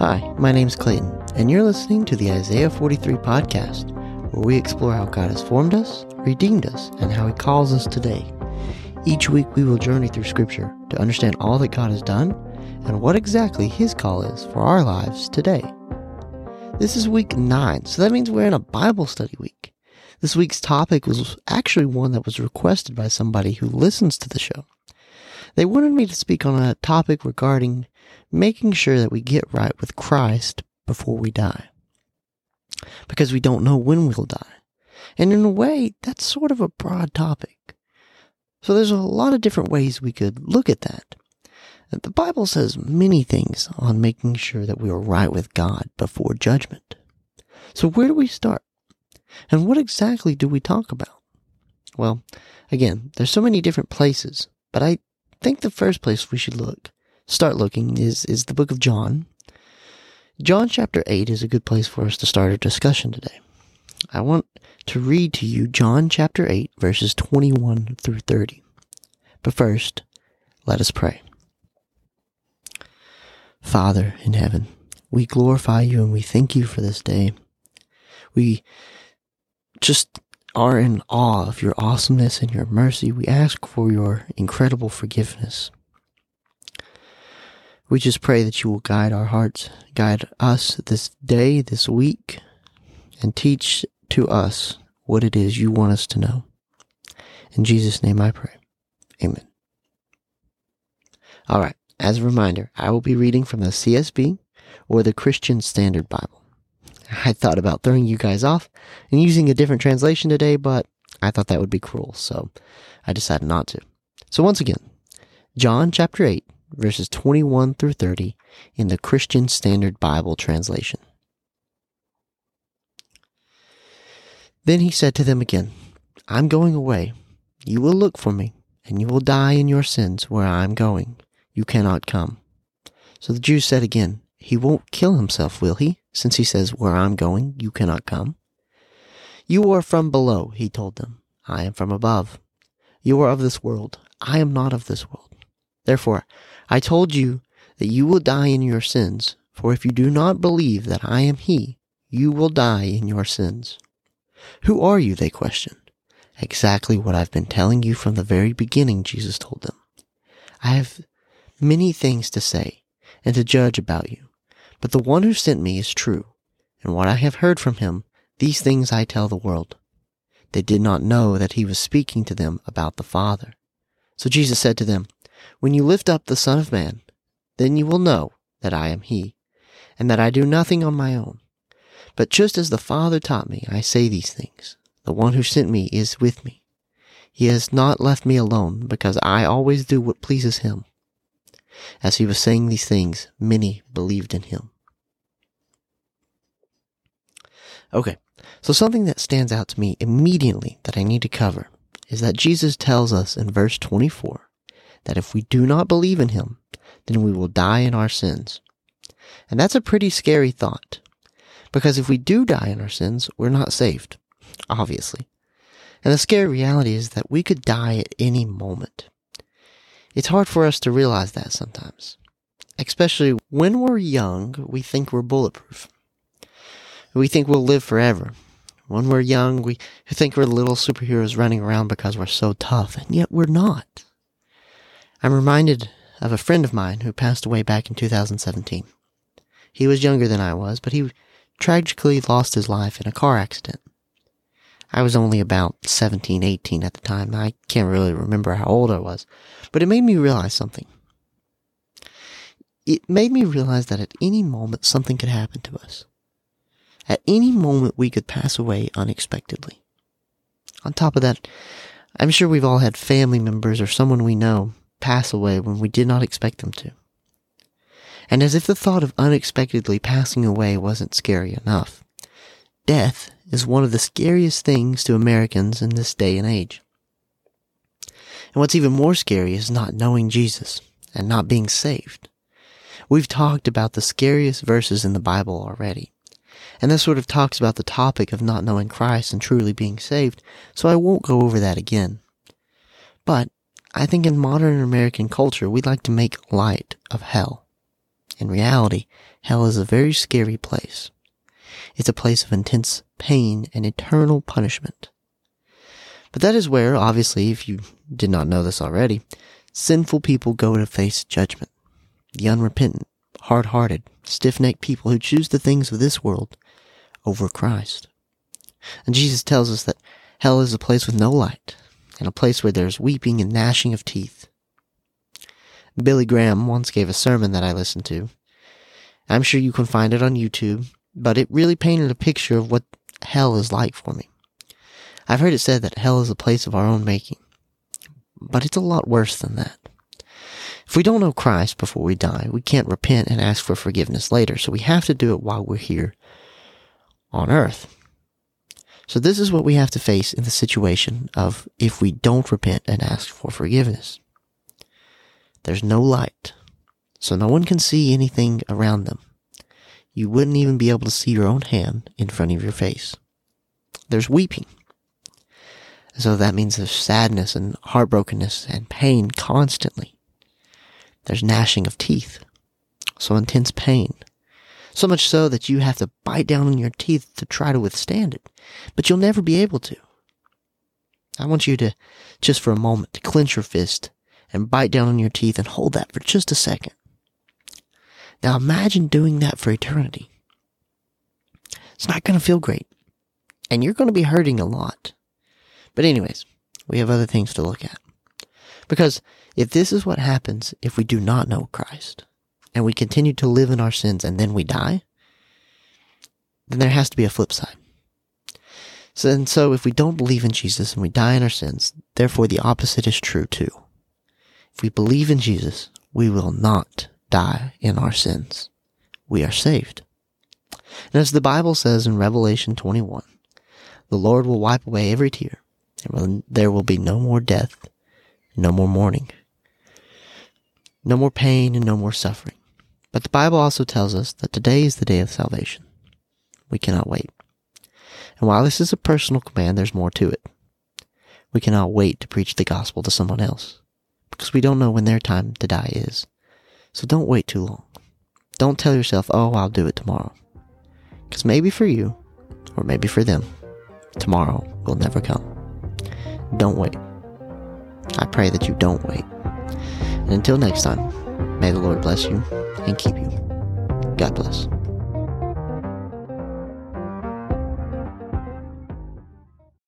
Hi, my name's Clayton, and you're listening to the Isaiah 43 podcast, where we explore how God has formed us, redeemed us, and how He calls us today. Each week, we will journey through Scripture to understand all that God has done and what exactly His call is for our lives today. This is week nine, so that means we're in a Bible study week. This week's topic was actually one that was requested by somebody who listens to the show. They wanted me to speak on a topic regarding making sure that we get right with Christ before we die. Because we don't know when we'll die. And in a way, that's sort of a broad topic. So there's a lot of different ways we could look at that. The Bible says many things on making sure that we are right with God before judgment. So where do we start? And what exactly do we talk about? Well, again, there's so many different places, but I think the first place we should look, start looking, is, is the book of John. John chapter 8 is a good place for us to start our discussion today. I want to read to you John chapter 8, verses 21 through 30. But first, let us pray. Father in heaven, we glorify you and we thank you for this day. We just are in awe of your awesomeness and your mercy. We ask for your incredible forgiveness. We just pray that you will guide our hearts, guide us this day, this week, and teach to us what it is you want us to know. In Jesus' name I pray. Amen. All right. As a reminder, I will be reading from the CSB or the Christian Standard Bible. I thought about throwing you guys off and using a different translation today, but I thought that would be cruel, so I decided not to. So once again, John chapter 8, verses 21 through 30 in the Christian Standard Bible translation. Then he said to them again, I'm going away. You will look for me, and you will die in your sins where I am going you cannot come. So the Jews said again, He won't kill himself, will he? Since he says, Where I'm going, you cannot come. You are from below, he told them. I am from above. You are of this world. I am not of this world. Therefore, I told you that you will die in your sins, for if you do not believe that I am he, you will die in your sins. Who are you? They questioned. Exactly what I've been telling you from the very beginning, Jesus told them. I have many things to say and to judge about you. But the one who sent me is true, and what I have heard from him, these things I tell the world. They did not know that he was speaking to them about the Father. So Jesus said to them, When you lift up the Son of Man, then you will know that I am he, and that I do nothing on my own. But just as the Father taught me, I say these things. The one who sent me is with me. He has not left me alone, because I always do what pleases him. As he was saying these things, many believed in him. Okay, so something that stands out to me immediately that I need to cover is that Jesus tells us in verse 24 that if we do not believe in him, then we will die in our sins. And that's a pretty scary thought. Because if we do die in our sins, we're not saved, obviously. And the scary reality is that we could die at any moment. It's hard for us to realize that sometimes. Especially when we're young, we think we're bulletproof. We think we'll live forever. When we're young, we think we're little superheroes running around because we're so tough, and yet we're not. I'm reminded of a friend of mine who passed away back in 2017. He was younger than I was, but he tragically lost his life in a car accident. I was only about 17, 18 at the time. I can't really remember how old I was, but it made me realize something. It made me realize that at any moment something could happen to us. At any moment we could pass away unexpectedly. On top of that, I'm sure we've all had family members or someone we know pass away when we did not expect them to. And as if the thought of unexpectedly passing away wasn't scary enough, death is one of the scariest things to Americans in this day and age. And what's even more scary is not knowing Jesus and not being saved. We've talked about the scariest verses in the Bible already. And this sort of talks about the topic of not knowing Christ and truly being saved, so I won't go over that again. But I think in modern American culture, we like to make light of hell. In reality, hell is a very scary place. It's a place of intense pain and eternal punishment. But that is where, obviously, if you did not know this already, sinful people go to face judgment. The unrepentant, hard hearted, stiff necked people who choose the things of this world over Christ. And Jesus tells us that hell is a place with no light, and a place where there's weeping and gnashing of teeth. Billy Graham once gave a sermon that I listened to. I'm sure you can find it on YouTube, but it really painted a picture of what hell is like for me. I've heard it said that hell is a place of our own making, but it's a lot worse than that. If we don't know Christ before we die, we can't repent and ask for forgiveness later, so we have to do it while we're here on earth. So this is what we have to face in the situation of if we don't repent and ask for forgiveness. There's no light, so no one can see anything around them. You wouldn't even be able to see your own hand in front of your face. There's weeping. So that means there's sadness and heartbrokenness and pain constantly. There's gnashing of teeth. So intense pain. So much so that you have to bite down on your teeth to try to withstand it. But you'll never be able to. I want you to, just for a moment, to clench your fist and bite down on your teeth and hold that for just a second. Now imagine doing that for eternity. It's not going to feel great. And you're going to be hurting a lot. But anyways, we have other things to look at. Because if this is what happens if we do not know Christ, and we continue to live in our sins and then we die, then there has to be a flip side. So, and so if we don't believe in Jesus and we die in our sins, therefore the opposite is true too. If we believe in Jesus, we will not die in our sins. We are saved. And as the Bible says in Revelation 21, the Lord will wipe away every tear, and there will be no more death, no more mourning, no more pain, and no more suffering. But the Bible also tells us that today is the day of salvation. We cannot wait. And while this is a personal command, there's more to it. We cannot wait to preach the gospel to someone else because we don't know when their time to die is. So don't wait too long. Don't tell yourself, oh, I'll do it tomorrow. Because maybe for you, or maybe for them, tomorrow will never come. Don't wait. I pray that you don't wait. And until next time, may the Lord bless you and keep you. God bless.